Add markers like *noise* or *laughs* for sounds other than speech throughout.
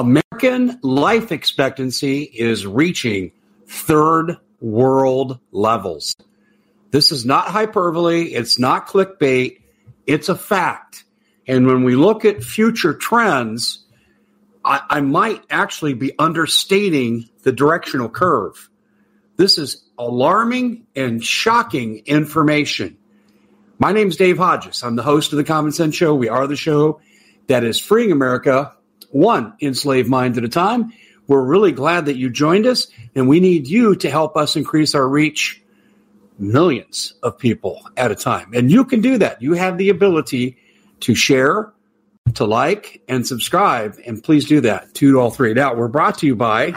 American life expectancy is reaching third world levels. This is not hyperbole. It's not clickbait. It's a fact. And when we look at future trends, I, I might actually be understating the directional curve. This is alarming and shocking information. My name is Dave Hodges. I'm the host of the Common Sense Show. We are the show that is freeing America one enslaved mind at a time. We're really glad that you joined us, and we need you to help us increase our reach millions of people at a time. And you can do that. You have the ability to share, to like, and subscribe. And please do that. Two to all three. Now, we're brought to you by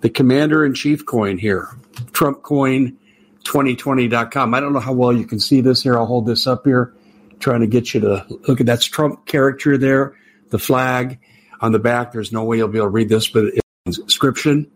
the Commander in Chief coin here, TrumpCoin2020.com. I don't know how well you can see this here. I'll hold this up here, trying to get you to look at that's Trump character there the flag on the back. There's no way you'll be able to read this, but it's inscription.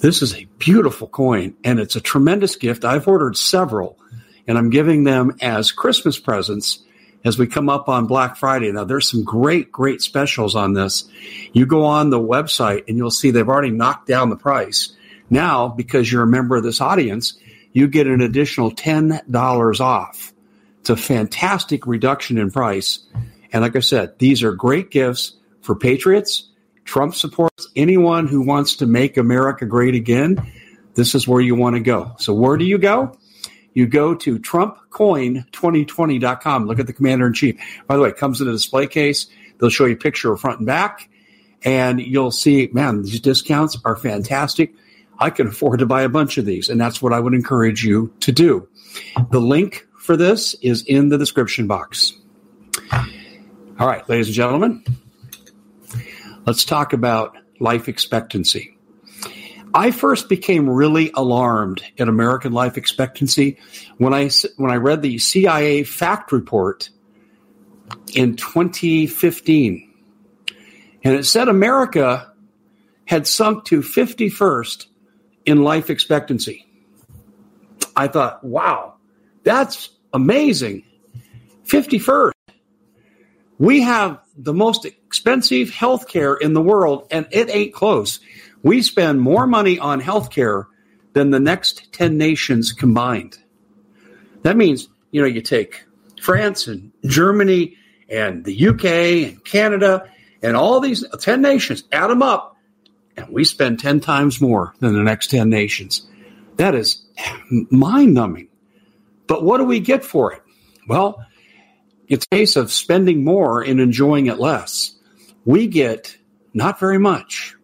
This is a beautiful coin and it's a tremendous gift. I've ordered several and I'm giving them as Christmas presents as we come up on Black Friday. Now, there's some great, great specials on this. You go on the website and you'll see they've already knocked down the price. Now, because you're a member of this audience, you get an additional $10 off. It's a fantastic reduction in price. And like I said, these are great gifts for patriots, Trump supports, anyone who wants to make America great again. This is where you want to go. So where do you go? You go to TrumpCoin2020.com. Look at the commander in chief. By the way, it comes in a display case. They'll show you a picture of front and back, and you'll see, man, these discounts are fantastic. I can afford to buy a bunch of these, and that's what I would encourage you to do. The link for this is in the description box. All right, ladies and gentlemen, let's talk about life expectancy. I first became really alarmed at American life expectancy when I when I read the CIA fact report in 2015. And it said America had sunk to 51st in life expectancy. I thought, wow, that's amazing. 51st. We have the most expensive health care in the world, and it ain't close. We spend more money on health care than the next 10 nations combined. That means, you know, you take France and Germany and the UK and Canada and all these 10 nations, add them up, and we spend 10 times more than the next 10 nations. That is mind numbing. But what do we get for it? Well, it's a case of spending more and enjoying it less. We get not very much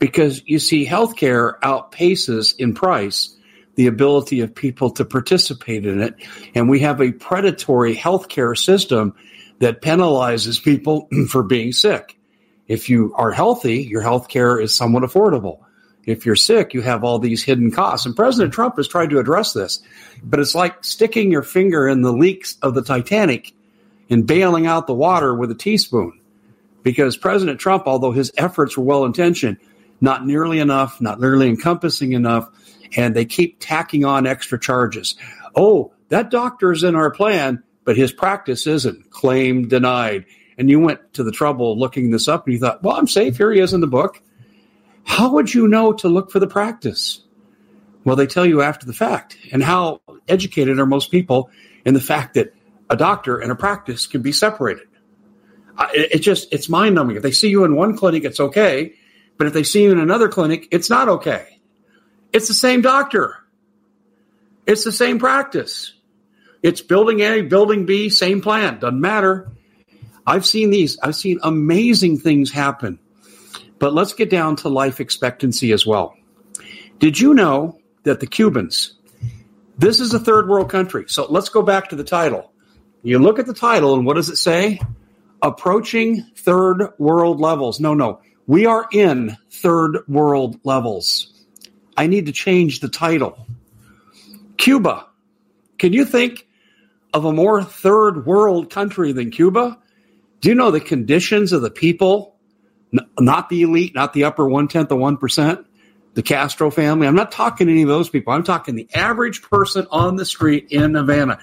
because you see, healthcare outpaces in price the ability of people to participate in it. And we have a predatory healthcare system that penalizes people *clears throat* for being sick. If you are healthy, your healthcare is somewhat affordable. If you're sick, you have all these hidden costs. And President Trump has tried to address this, but it's like sticking your finger in the leaks of the Titanic and bailing out the water with a teaspoon. Because President Trump, although his efforts were well intentioned, not nearly enough, not nearly encompassing enough, and they keep tacking on extra charges. Oh, that doctor's in our plan, but his practice isn't. Claim denied. And you went to the trouble looking this up and you thought, well, I'm safe. Here he is in the book. How would you know to look for the practice? Well, they tell you after the fact. And how educated are most people in the fact that a doctor and a practice can be separated? It, just, it's mind numbing. If they see you in one clinic, it's okay. But if they see you in another clinic, it's not okay. It's the same doctor. It's the same practice. It's building A, building B, same plan. Doesn't matter. I've seen these. I've seen amazing things happen. But let's get down to life expectancy as well. Did you know that the Cubans, this is a third world country. So let's go back to the title. You look at the title and what does it say? Approaching third world levels. No, no. We are in third world levels. I need to change the title. Cuba. Can you think of a more third world country than Cuba? Do you know the conditions of the people? not the elite, not the upper one tenth of one percent, the Castro family. I'm not talking any of those people. I'm talking the average person on the street in Havana.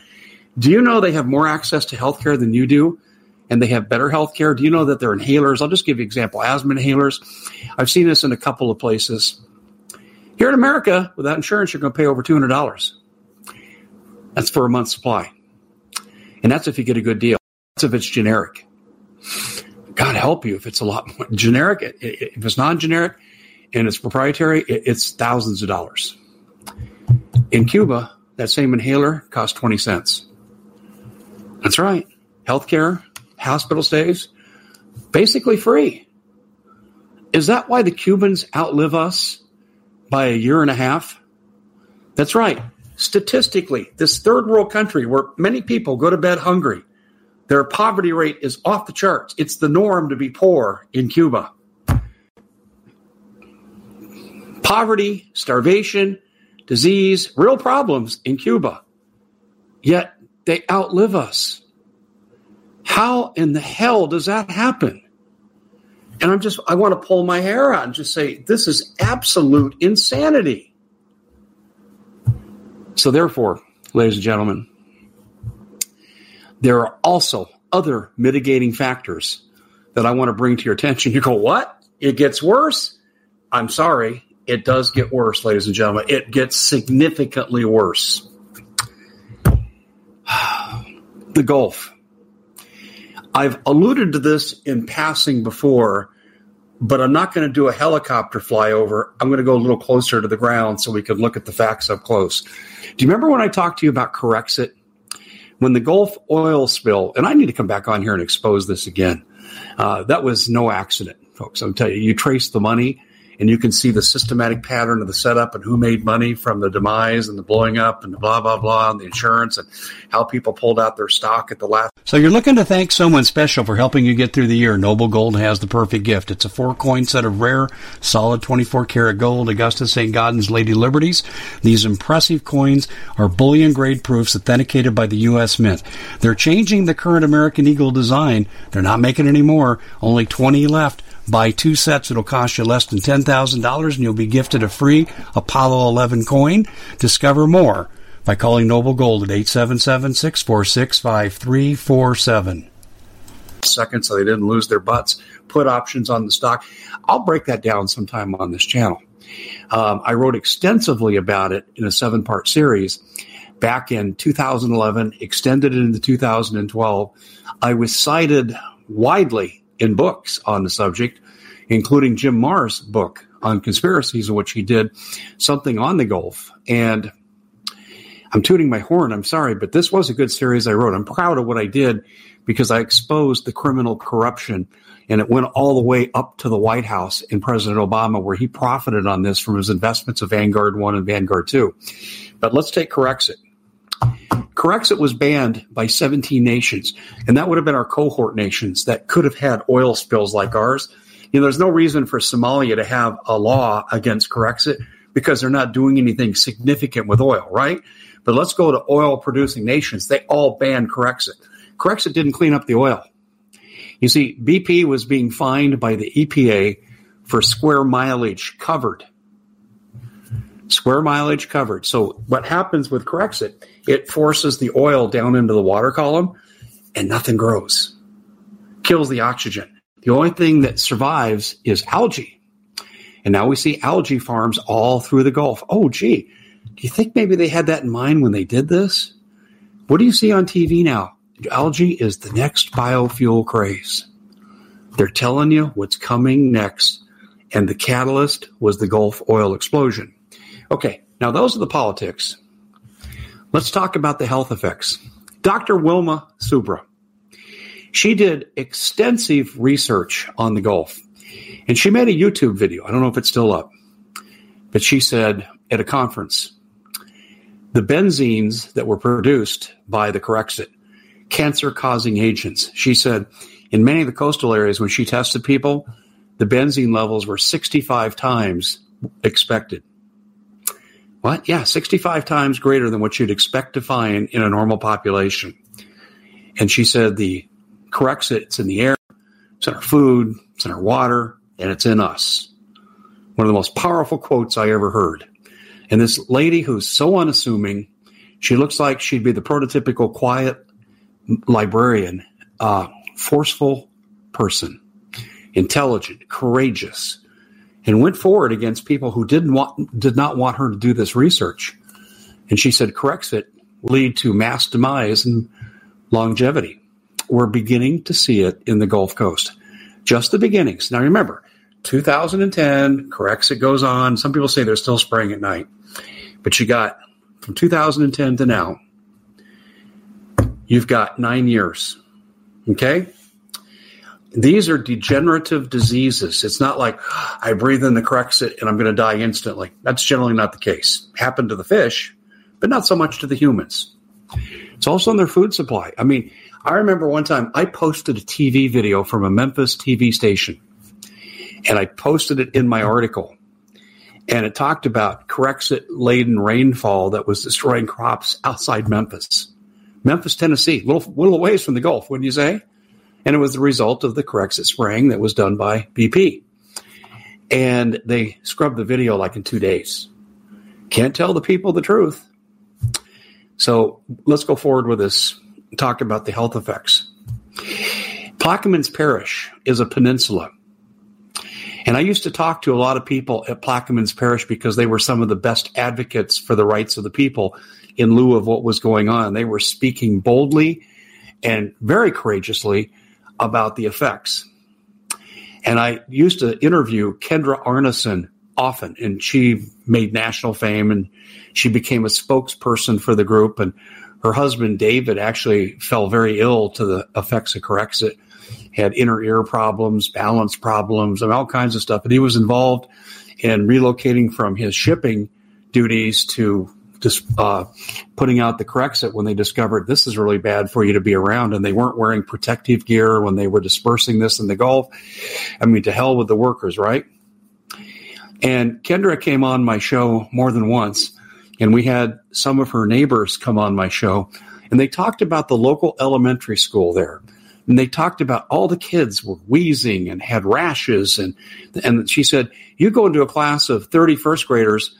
Do you know they have more access to healthcare than you do? And they have better healthcare. Do you know that their inhalers? I'll just give you an example. Asthma inhalers. I've seen this in a couple of places. Here in America, without insurance, you're going to pay over $200. That's for a month's supply. And that's if you get a good deal. That's if it's generic. God help you if it's a lot more generic. If it's non generic and it's proprietary, it's thousands of dollars. In Cuba, that same inhaler costs 20 cents. That's right. Healthcare, hospital stays, basically free. Is that why the Cubans outlive us? by a year and a half? That's right. Statistically, this third world country where many people go to bed hungry, their poverty rate is off the charts. It's the norm to be poor in Cuba. Poverty, starvation, disease, real problems in Cuba. Yet they outlive us. How in the hell does that happen? And I'm just, I want to pull my hair out and just say, this is absolute insanity. So, therefore, ladies and gentlemen, there are also other mitigating factors that I want to bring to your attention. You go, what? It gets worse? I'm sorry. It does get worse, ladies and gentlemen. It gets significantly worse. The Gulf. I've alluded to this in passing before, but I'm not going to do a helicopter flyover. I'm going to go a little closer to the ground so we can look at the facts up close. Do you remember when I talked to you about Corexit? When the Gulf oil spill, and I need to come back on here and expose this again. Uh, that was no accident, folks. I'm telling you, you trace the money and you can see the systematic pattern of the setup and who made money from the demise and the blowing up and the blah blah blah and the insurance and how people pulled out their stock at the last. So you're looking to thank someone special for helping you get through the year. Noble Gold has the perfect gift. It's a four coin set of rare, solid 24 karat gold Augusta St. Gaudens Lady Liberties. These impressive coins are bullion grade proofs authenticated by the U.S. Mint. They're changing the current American Eagle design. They're not making any more. Only 20 left. Buy two sets, it'll cost you less than $10,000 and you'll be gifted a free Apollo 11 coin. Discover more by calling Noble Gold at 877-646-5347. Second, so they didn't lose their butts. Put options on the stock. I'll break that down sometime on this channel. Um, I wrote extensively about it in a seven part series back in 2011, extended it into 2012. I was cited widely in books on the subject, including Jim Marrs' book on conspiracies, in which he did something on the Gulf. And I'm tooting my horn. I'm sorry, but this was a good series I wrote. I'm proud of what I did because I exposed the criminal corruption and it went all the way up to the White House in President Obama, where he profited on this from his investments of Vanguard 1 and Vanguard 2. But let's take Corexit. Corexit was banned by 17 nations, and that would have been our cohort nations that could have had oil spills like ours. You know, there's no reason for Somalia to have a law against Corexit because they're not doing anything significant with oil, right? But let's go to oil producing nations. They all banned Corexit. Corexit didn't clean up the oil. You see, BP was being fined by the EPA for square mileage covered. Square mileage covered. So what happens with Corexit? It forces the oil down into the water column and nothing grows. Kills the oxygen. The only thing that survives is algae. And now we see algae farms all through the Gulf. Oh, gee, do you think maybe they had that in mind when they did this? What do you see on TV now? algae is the next biofuel craze. They're telling you what's coming next, and the catalyst was the Gulf oil explosion. Okay, now those are the politics. Let's talk about the health effects. Dr. Wilma Subra, she did extensive research on the Gulf, and she made a YouTube video. I don't know if it's still up, but she said at a conference, the benzenes that were produced by the Corexit cancer causing agents. She said in many of the coastal areas, when she tested people, the benzene levels were 65 times expected. What? Yeah, 65 times greater than what you'd expect to find in a normal population. And she said the Corexit, it's in the air, it's in our food, it's in our water, and it's in us. One of the most powerful quotes I ever heard. And this lady who's so unassuming, she looks like she'd be the prototypical quiet librarian, uh, forceful person, intelligent, courageous, and went forward against people who didn't want did not want her to do this research. And she said, Corexit, lead to mass demise and longevity. We're beginning to see it in the Gulf Coast. Just the beginnings. Now remember, 2010, Corexit goes on. Some people say they're still spraying at night. But you got from 2010 to now, you've got nine years. Okay? These are degenerative diseases. It's not like I breathe in the Corexit and I'm going to die instantly. That's generally not the case. Happened to the fish, but not so much to the humans. It's also in their food supply. I mean, I remember one time I posted a TV video from a Memphis TV station and I posted it in my article. And it talked about Corexit laden rainfall that was destroying crops outside Memphis. Memphis, Tennessee, little little ways from the Gulf, wouldn't you say? And it was the result of the Corexit spraying that was done by BP. And they scrubbed the video like in two days. Can't tell the people the truth. So let's go forward with this. Talk about the health effects. Plaquemines Parish is a peninsula. And I used to talk to a lot of people at Plaquemines Parish because they were some of the best advocates for the rights of the people in lieu of what was going on. They were speaking boldly and very courageously about the effects. And I used to interview Kindra Arnesen often, and she made national fame and she became a spokesperson for the group. And her husband, David, actually fell very ill to the effects of Corexit, had inner ear problems, balance problems, and all kinds of stuff. And he was involved in relocating from his shipping duties to just uh, putting out the Corexit when they discovered this is really bad for you to be around, and they weren't wearing protective gear when they were dispersing this in the Gulf. I mean, to hell with the workers, right? And Kindra came on my show more than once, and we had some of her neighbors come on my show, and they talked about the local elementary school there. And they talked about all the kids were wheezing and had rashes, and and she said, "You go into a class of 30 first graders."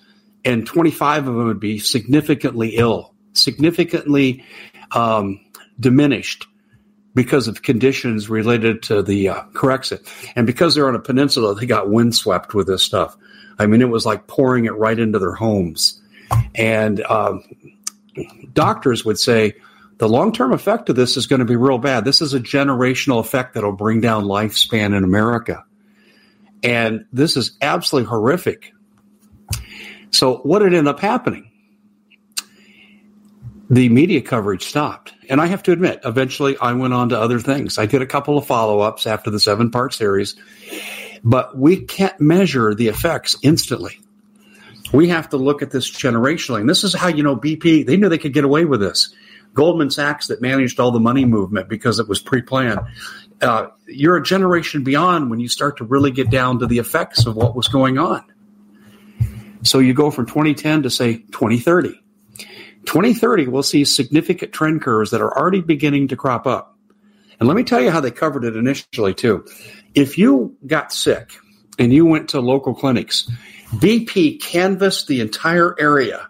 and 25 of them would be significantly ill, significantly um, diminished because of conditions related to the uh, Corexit. And because they're on a peninsula, they got windswept with this stuff. I mean, it was like pouring it right into their homes. And um, doctors would say the long term effect of this is going to be real bad. This is a generational effect that'll bring down lifespan in America. And this is absolutely horrific so what did end up happening? the media coverage stopped. And I have to admit, eventually I went on to other things. I did a couple of follow ups after the seven part series, but we can't measure the effects instantly. We have to look at this generationally. And this is how you know BP, they knew they could get away with this. Goldman Sachs, that managed all the money movement because it was pre planned. Uh, you're a generation beyond when you start to really get down to the effects of what was going on. So you go from 2010 to say 2030 2030, we'll see significant trend curves that are already beginning to crop up. And let me tell you how they covered it initially, too. If you got sick and you went to local clinics, BP canvassed the entire area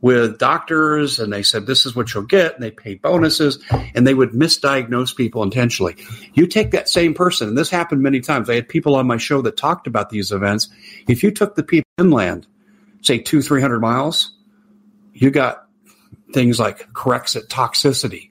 with doctors and they said, this is what you'll get. And they paid bonuses and they would misdiagnose people intentionally. You take that same person, and this happened many times. I had people on my show that talked about these events. If you took the people inland, say two, 300 miles, you got things like Corexit toxicity.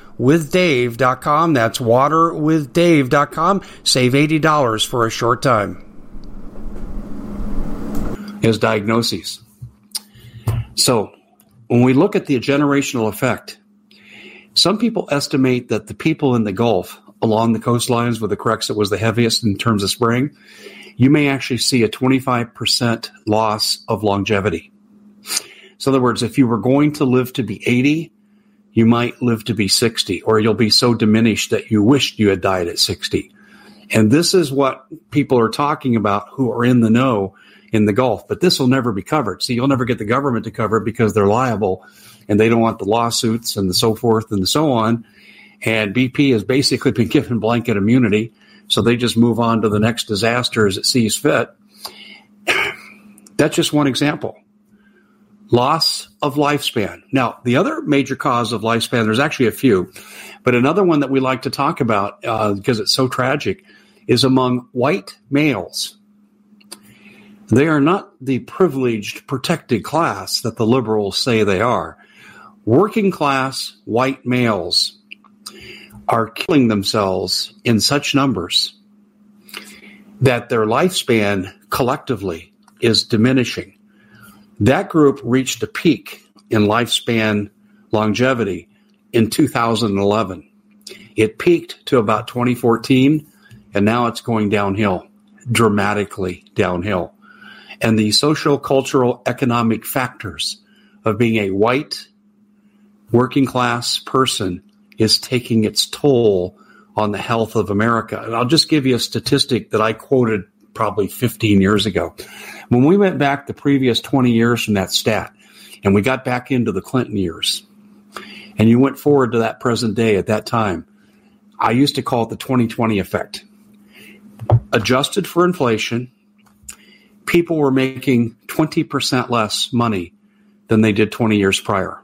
waterwithdave.com. That's waterwithdave.com. Save $80 for a short time. Is diagnoses. So, when we look at the generational effect, some people estimate that the people in the Gulf along the coastlines where the Corexit was the heaviest in terms of spraying, you may actually see a 25% loss of longevity. So, in other words, if you were going to live to be 80, you might live to be 60, or you'll be so diminished that you wished you had died at 60. And this is what people are talking about who are in the know in the Gulf. But this will never be covered. See, you'll never get the government to cover it because they're liable and they don't want the lawsuits and the so forth and so on. And BP has basically *laughs* been given blanket immunity. So they just move on to the next disaster as it sees fit. *coughs* That's just one example loss of lifespan. Now, the other major cause of lifespan, there's actually a few, but another one that we like to talk about uh, because it's so tragic is among white males. They are not the privileged, protected class that the liberals say they are. Working class white males are killing themselves in such numbers that their lifespan collectively is diminishing. That group reached a peak in lifespan longevity in 2011. It peaked to about 2014, and now it's going downhill, dramatically downhill. And the social, cultural, economic factors of being a white, working class person is taking its toll on the health of America. And I'll just give you a statistic that I quoted probably 15 years ago. When we went back the previous 20 years from that stat, and we got back into the Clinton years, and you went forward to that present day at that time, I used to call it the 2020 effect. Adjusted for inflation, people were making 20% less money than they did 20 years prior.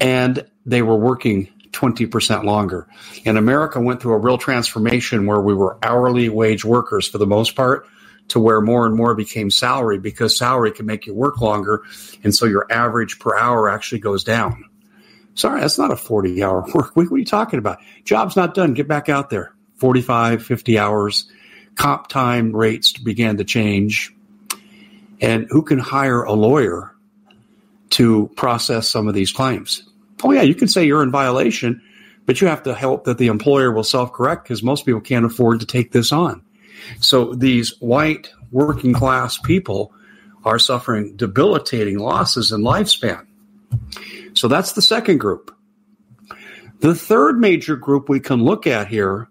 And they were working 20% longer. And America went through a real transformation where we were hourly wage workers for the most part to where more and more became salary because salary can make you work longer. And so your average per hour actually goes down. Sorry, that's not a 40 hour *laughs* work week. What are you talking about? Job's not done. Get back out there. 45, 50 hours. Comp time rates began to change. And who can hire a lawyer to process some of these claims? Oh, yeah, you can say you're in violation, but you have to hope that the employer will self correct because most people can't afford to take this on. So these white working class people are suffering debilitating losses in lifespan. So that's the second group. The third major group we can look at here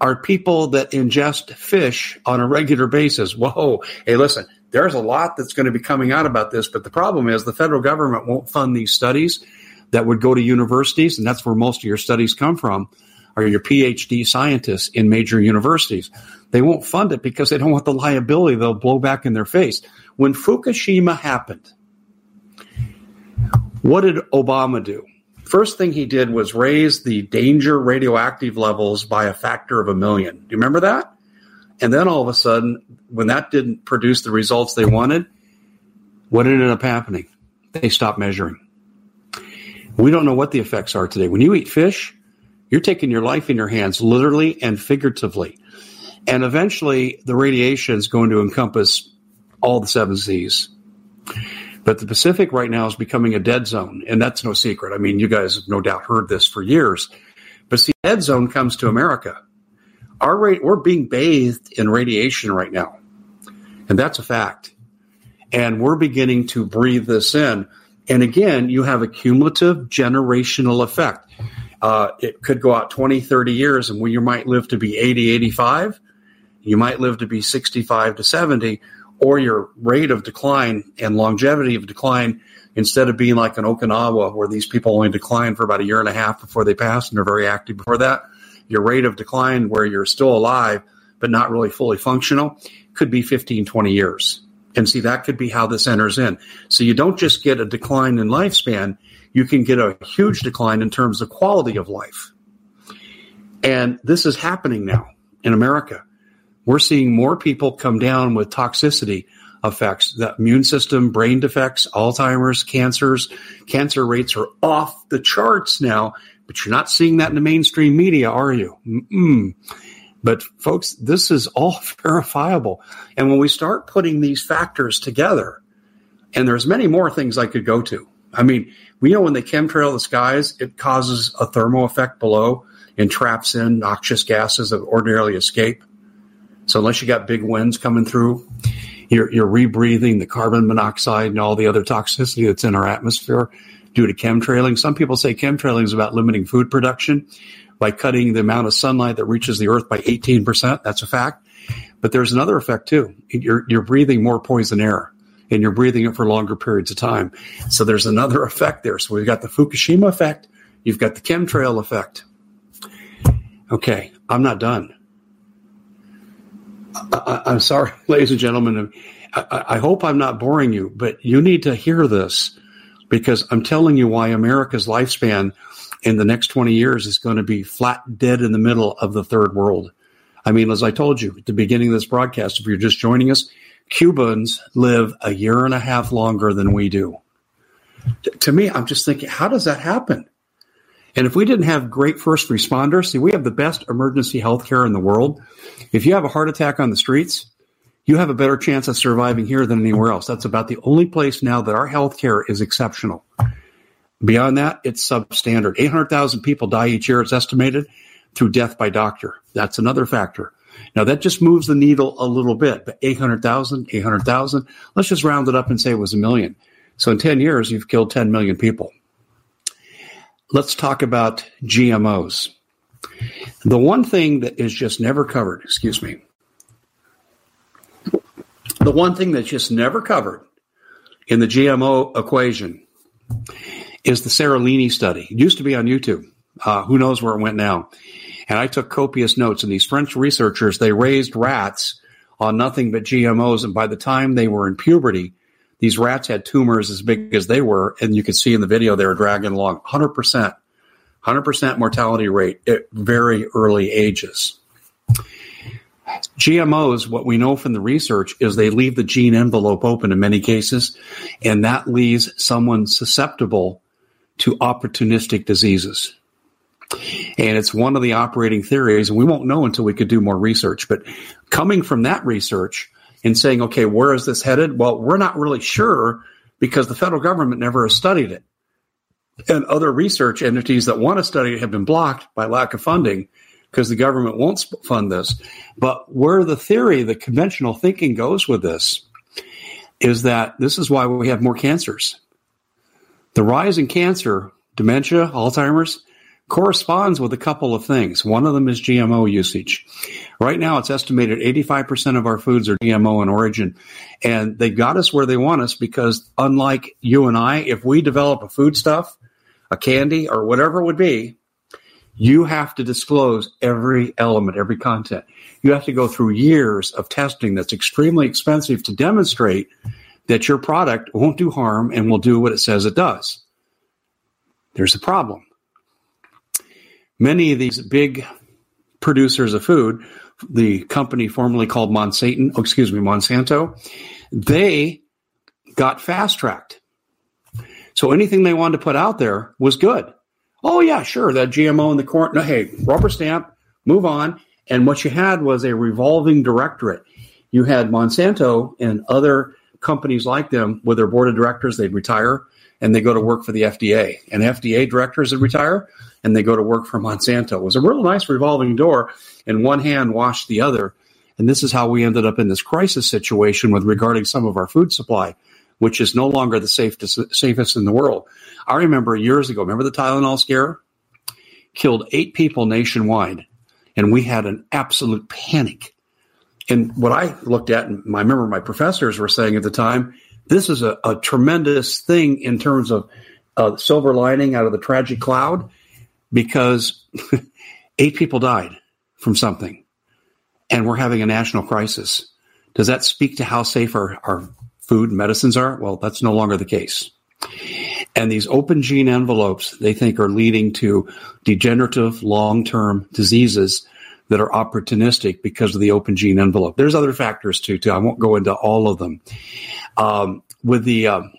are people that ingest fish on a regular basis. Whoa, hey, listen, there's a lot that's going to be coming out about this, but the problem is the federal government won't fund these studies that would go to universities, and that's where most of your studies come from, are your PhD scientists in major universities. They won't fund it because they don't want the liability they'll blow back in their face. When Fukushima happened, what did Obama do? First thing he did was raise the danger radioactive levels by a factor of a million. Do you remember that? And then all of a sudden, when that didn't produce the results they wanted, what ended up happening? They stopped measuring. We don't know what the effects are today. When you eat fish, you're taking your life in your hands, literally and figuratively. And eventually, the radiation is going to encompass all the seven seas. But the Pacific right now is becoming a dead zone, and that's no secret. I mean, you guys have no doubt heard this for years. But see, dead zone comes to America. Our rate, we're being bathed in radiation right now, and that's a fact. And we're beginning to breathe this in. And again, you have a cumulative generational effect. Uh, it could go out 20, 30 years, and you might live to be 80, 85. You might live to be 65 to 70 or your rate of decline and longevity of decline instead of being like an Okinawa where these people only decline for about a year and a half before they pass and they're very active before that, your rate of decline where you're still alive but not really fully functional could be 15, 20 years. And see, that could be how this enters in. So you don't just get a decline in lifespan, you can get a huge decline in terms of quality of life. And this is happening now in America we're seeing more people come down with toxicity effects, the immune system, brain defects, Alzheimer's, cancers. Cancer rates are off the charts now, but you're not seeing that in the mainstream media, are you? Mm-mm. But folks, this is all *laughs* verifiable. And when we start putting these factors together, and there's many more things I could go to. I mean, we know when they chemtrail the skies, it causes a thermal effect below and traps in noxious gases that ordinarily escape. So unless you got big winds coming through, you're, you're rebreathing the carbon monoxide and all the other toxicity that's in our atmosphere due to chemtrailing. Some people say chemtrailing is about limiting food production by cutting the amount of sunlight that reaches the earth by 18%. That's a fact. But there's another effect too. You're, you're breathing more poison air and you're breathing it for longer periods of time. So there's another effect there. So we've got the Fukushima effect. You've got the chemtrail effect. Okay. I'm not done. I, am sorry, *laughs* ladies and gentlemen. I, I hope I'm not boring you, but you need to hear this because I'm telling you why America's lifespan in the next 20 years is going to be flat dead in the middle of the third world. I mean, as I told you at the beginning of this broadcast, if you're just joining us, Cubans live a year and a half longer than we do. to me, I'm just thinking, how does that happen? And if we didn't have great first responders, see, we have the best emergency health care in the world. If you have a heart attack on the streets, you have a better chance of surviving here than anywhere else. That's about the only place now that our health care is exceptional. Beyond that, it's substandard. 800,000 people die each year, it's estimated, through death by doctor. That's another factor. Now, that just moves the needle a little bit, but 800,000, 800,000, let's just round it up and say it was a million. So in 10 years, you've killed 10 million people. Let's talk about GMOs. The one thing that is just never covered, excuse me, the one thing that's just never covered in the GMO equation is the Seralini study. It used to be on YouTube. Uh, who knows where it went now? And I took copious notes. And these French researchers, they raised rats on nothing but GMOs. And by the time they were in puberty, these rats had tumors as big as they were. And you can see in the video they were dragging along 100%, 100% mortality rate at very early ages. GMOs, what we know from the research is they leave the gene envelope open in many cases, and that leaves someone susceptible to opportunistic diseases. And it's one of the operating theories, and we won't know until we could do more research. But coming from that research and saying, okay, where is this headed? Well, we're not really sure because the federal government never has studied it. And other research entities that want to study it have been blocked by lack of funding because the government won't fund this. But where the theory, the conventional thinking goes with this is that this is why we have more cancers. The rise in cancer, dementia, Alzheimer's, corresponds with a couple of things. One of them is GMO usage. Right now, it's estimated 85% of our foods are GMO in origin. And they got us where they want us because, unlike you and I, if we develop a foodstuff, a candy, or whatever it would be, you have to disclose every element, every content. You have to go through years of testing that's extremely expensive to demonstrate that your product won't do harm and will do what it says it does. There's a problem many of these big producers of food, the company formerly called Monsanto, oh, excuse me, Monsanto, they got fast tracked. So anything they wanted to put out there was good. Oh yeah, sure, that GMO in the corn. No, hey, rubber stamp, move on. And what you had was a revolving directorate. You had Monsanto and other companies like them with their board of directors. They'd retire and they go to work for the FDA. And FDA directors would retire and they go to work for Monsanto. It was a real nice revolving door, and one hand washed the other. And this is how we ended up in this crisis situation with regarding some of our food supply, which is no longer the safest, safest in the world. I remember years ago, remember the Tylenol scare? Killed eight people nationwide, and we had an absolute panic. And what I looked at, and I remember my professors were saying at the time, this is a, a tremendous thing in terms of uh, silver lining out of the tragic cloud because *laughs* eight people died from something and we're having a national crisis. Does that speak to how safe our, our food and medicines are? Well, that's no longer the case. And these open gene envelopes, they think are leading to degenerative long-term diseases that are opportunistic because of the open gene envelope. There's other factors too, too. I won't go into all of them. Um, with the, um,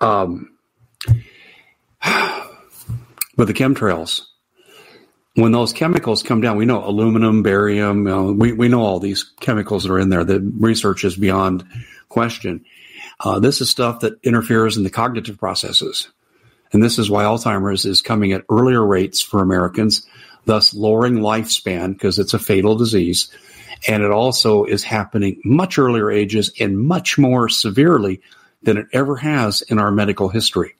um, *sighs* with the chemtrails. When those chemicals come down, we know aluminum, barium, we, we know all these chemicals that are in there. The research is beyond question. Uh, this is stuff that interferes in the cognitive processes. And this is why Alzheimer's is coming at earlier rates for Americans, thus lowering lifespan because it's a fatal disease. And it also is happening much earlier ages and much more severely than it ever has in our medical history.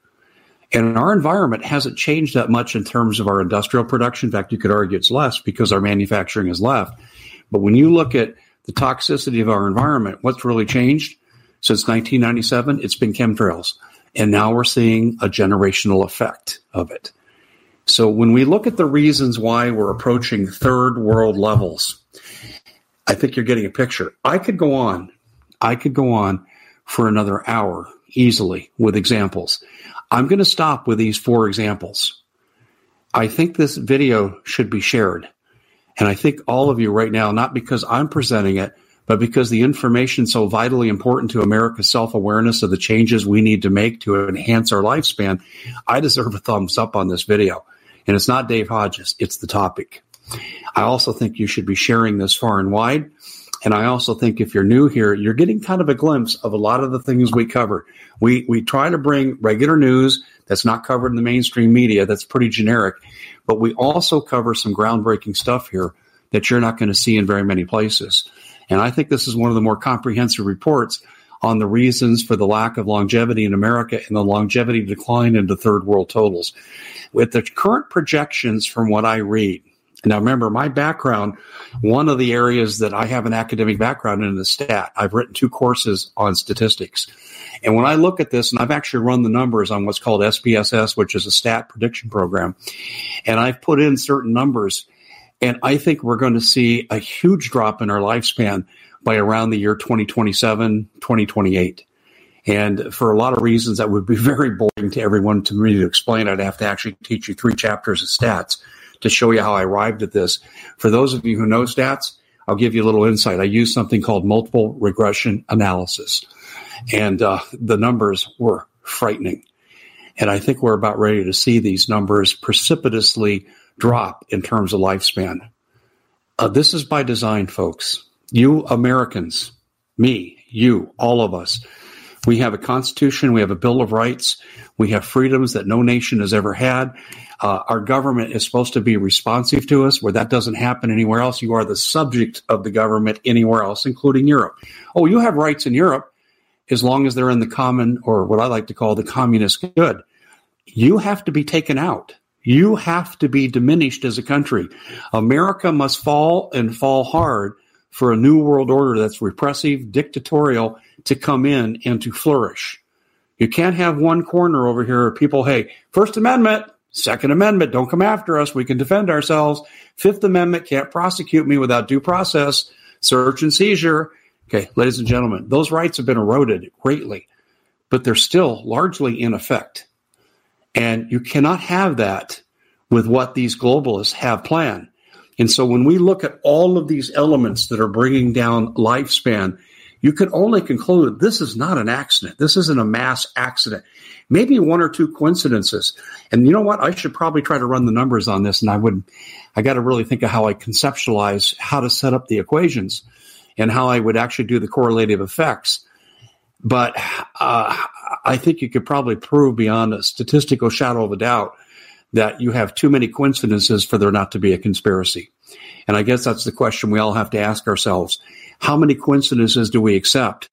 And our environment hasn't changed that much in terms of our industrial production. In fact, you could argue it's less because our manufacturing has left. But when you look at the toxicity of our environment, what's really changed since 1997? It's been chemtrails. And now we're seeing a generational effect of it. So when we look at the reasons why we're approaching third world levels, I think you're getting a picture. I could go on. I could go on for another hour easily with examples. I'm going to stop with these four examples. I think this video should be shared. And I think all of you right now, not because I'm presenting it, but because the information is so vitally important to America's self awareness of the changes we need to make to enhance our lifespan, I deserve a thumbs up on this video. And it's not Dave Hodges, it's the topic. I also think you should be sharing this far and wide. And I also think if you're new here, you're getting kind of a glimpse of a lot of the things we cover. We we try to bring regular news, that's not covered in the mainstream media. That's pretty generic. But we also cover some groundbreaking stuff here that you're not going to see in very many places. And I think this is one of the more comprehensive reports on the reasons for the lack of longevity in America and the longevity decline into third world totals. With the current projections from what I read, now remember my background, one of the areas that I have an academic background in is stat. I've written two courses on statistics. And when I look at this, and I've actually run the numbers on what's called SPSS, which is a stat prediction program, and I've put in certain numbers, and I think we're going to see a huge drop in our lifespan by around the year 2027, 2028. And for a lot of reasons that would be *laughs* very boring to everyone to me to explain, I'd have to actually teach you three chapters of stats to show you how I arrived at this. For those of you who know stats, I'll give you a little insight. I use something called multiple regression analysis and uh, the numbers were frightening. And I think we're about ready to see these numbers precipitously drop in terms of lifespan. Uh, this is by design, folks. You Americans, me, you, all of us, we have a constitution, we have a bill of rights, we have freedoms that no nation has ever had. Uh, our government is supposed to be responsive to us, where that doesn't happen anywhere else. You are the subject of the government anywhere else, including Europe. Oh, you have rights in Europe as long as they're in the common or what I like to call the communist good. You have to be taken out. You have to be diminished as a country. America must fall and fall hard for a new world order that's repressive, dictatorial to come in and to flourish. You can't have one corner over here of people, hey, First Amendment, Second Amendment, don't come after us. We can defend ourselves. Fifth Amendment can't prosecute me without due process, search and seizure. Okay, ladies and gentlemen, those rights have been eroded greatly, but they're still largely in effect. And you cannot have that with what these globalists have planned. And so when we look at all of these elements that are bringing down lifespan, you can only conclude this is not an accident. This isn't a mass accident. Maybe one or two coincidences. And you know what? I should probably try to run the numbers on this. And I would, I got to really think of how I conceptualize how to set up the equations and how I would actually do the correlative effects. But uh, I think you could probably prove beyond a statistical shadow of a doubt that you have too many coincidences for there not to be a conspiracy. And I guess that's the question we all have to ask ourselves. How many coincidences do we accept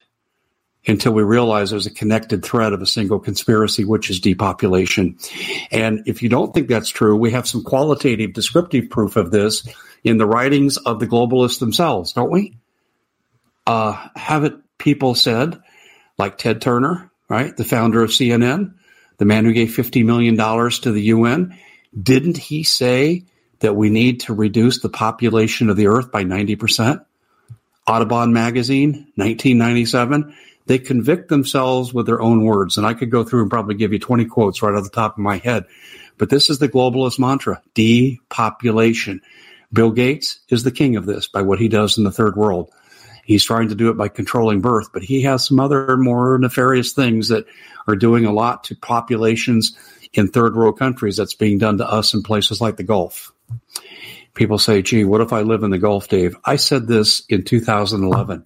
until we realize there's a connected thread of a single conspiracy, which is depopulation? And if you don't think that's true, we have some qualitative descriptive proof of this in the writings of the globalists themselves, don't we? uh, haven't people said, like Ted Turner, right, the founder of CNN, the man who gave $50 million to the UN, didn't he say that we need to reduce the population of the earth by 90%? Audubon magazine, 1997. They convict themselves with their own words. And I could go through and probably give you 20 quotes right off the top of my head. But this is the globalist mantra depopulation. Bill Gates is the king of this by what he does in the third world. He's trying to do it by controlling birth, but he has some other more nefarious things that are doing a lot to populations in third world countries that's being done to us in places like the Gulf. People say, gee, what if I live in the Gulf, Dave? I said this in 2011.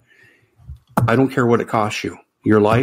I don't care what it costs you. Your life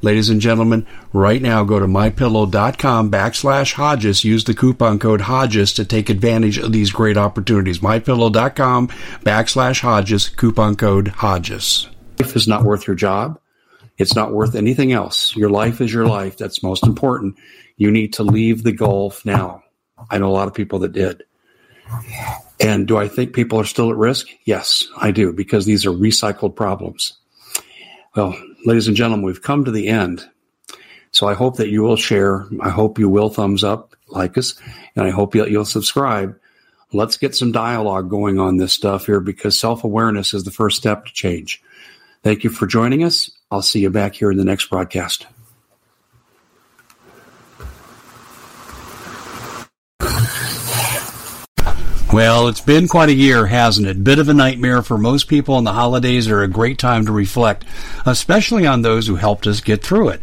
Ladies and gentlemen, right now go to mypillow.com backslash Hodges. Use the coupon code Hodges to take advantage of these great opportunities. Mypillow.com backslash Hodges, coupon code Hodges. Life is not worth your job. It's not worth anything else. Your life is your life. That's most important. You need to leave the Gulf now. I know a lot of people that did. And do I think people are still at risk? Yes, I do, because these are recycled problems. Well, ladies and gentlemen, we've come to the end. So I hope that you will share. I hope you will thumbs up, like us, and I hope you'll subscribe. Let's get some dialogue going on this stuff here because self awareness is the first step to change. Thank you for joining us. I'll see you back here in the next broadcast. Well, it's been quite a year, hasn't it? Bit of a nightmare for most people, and the holidays are a great time to reflect, especially on those who helped us get through it.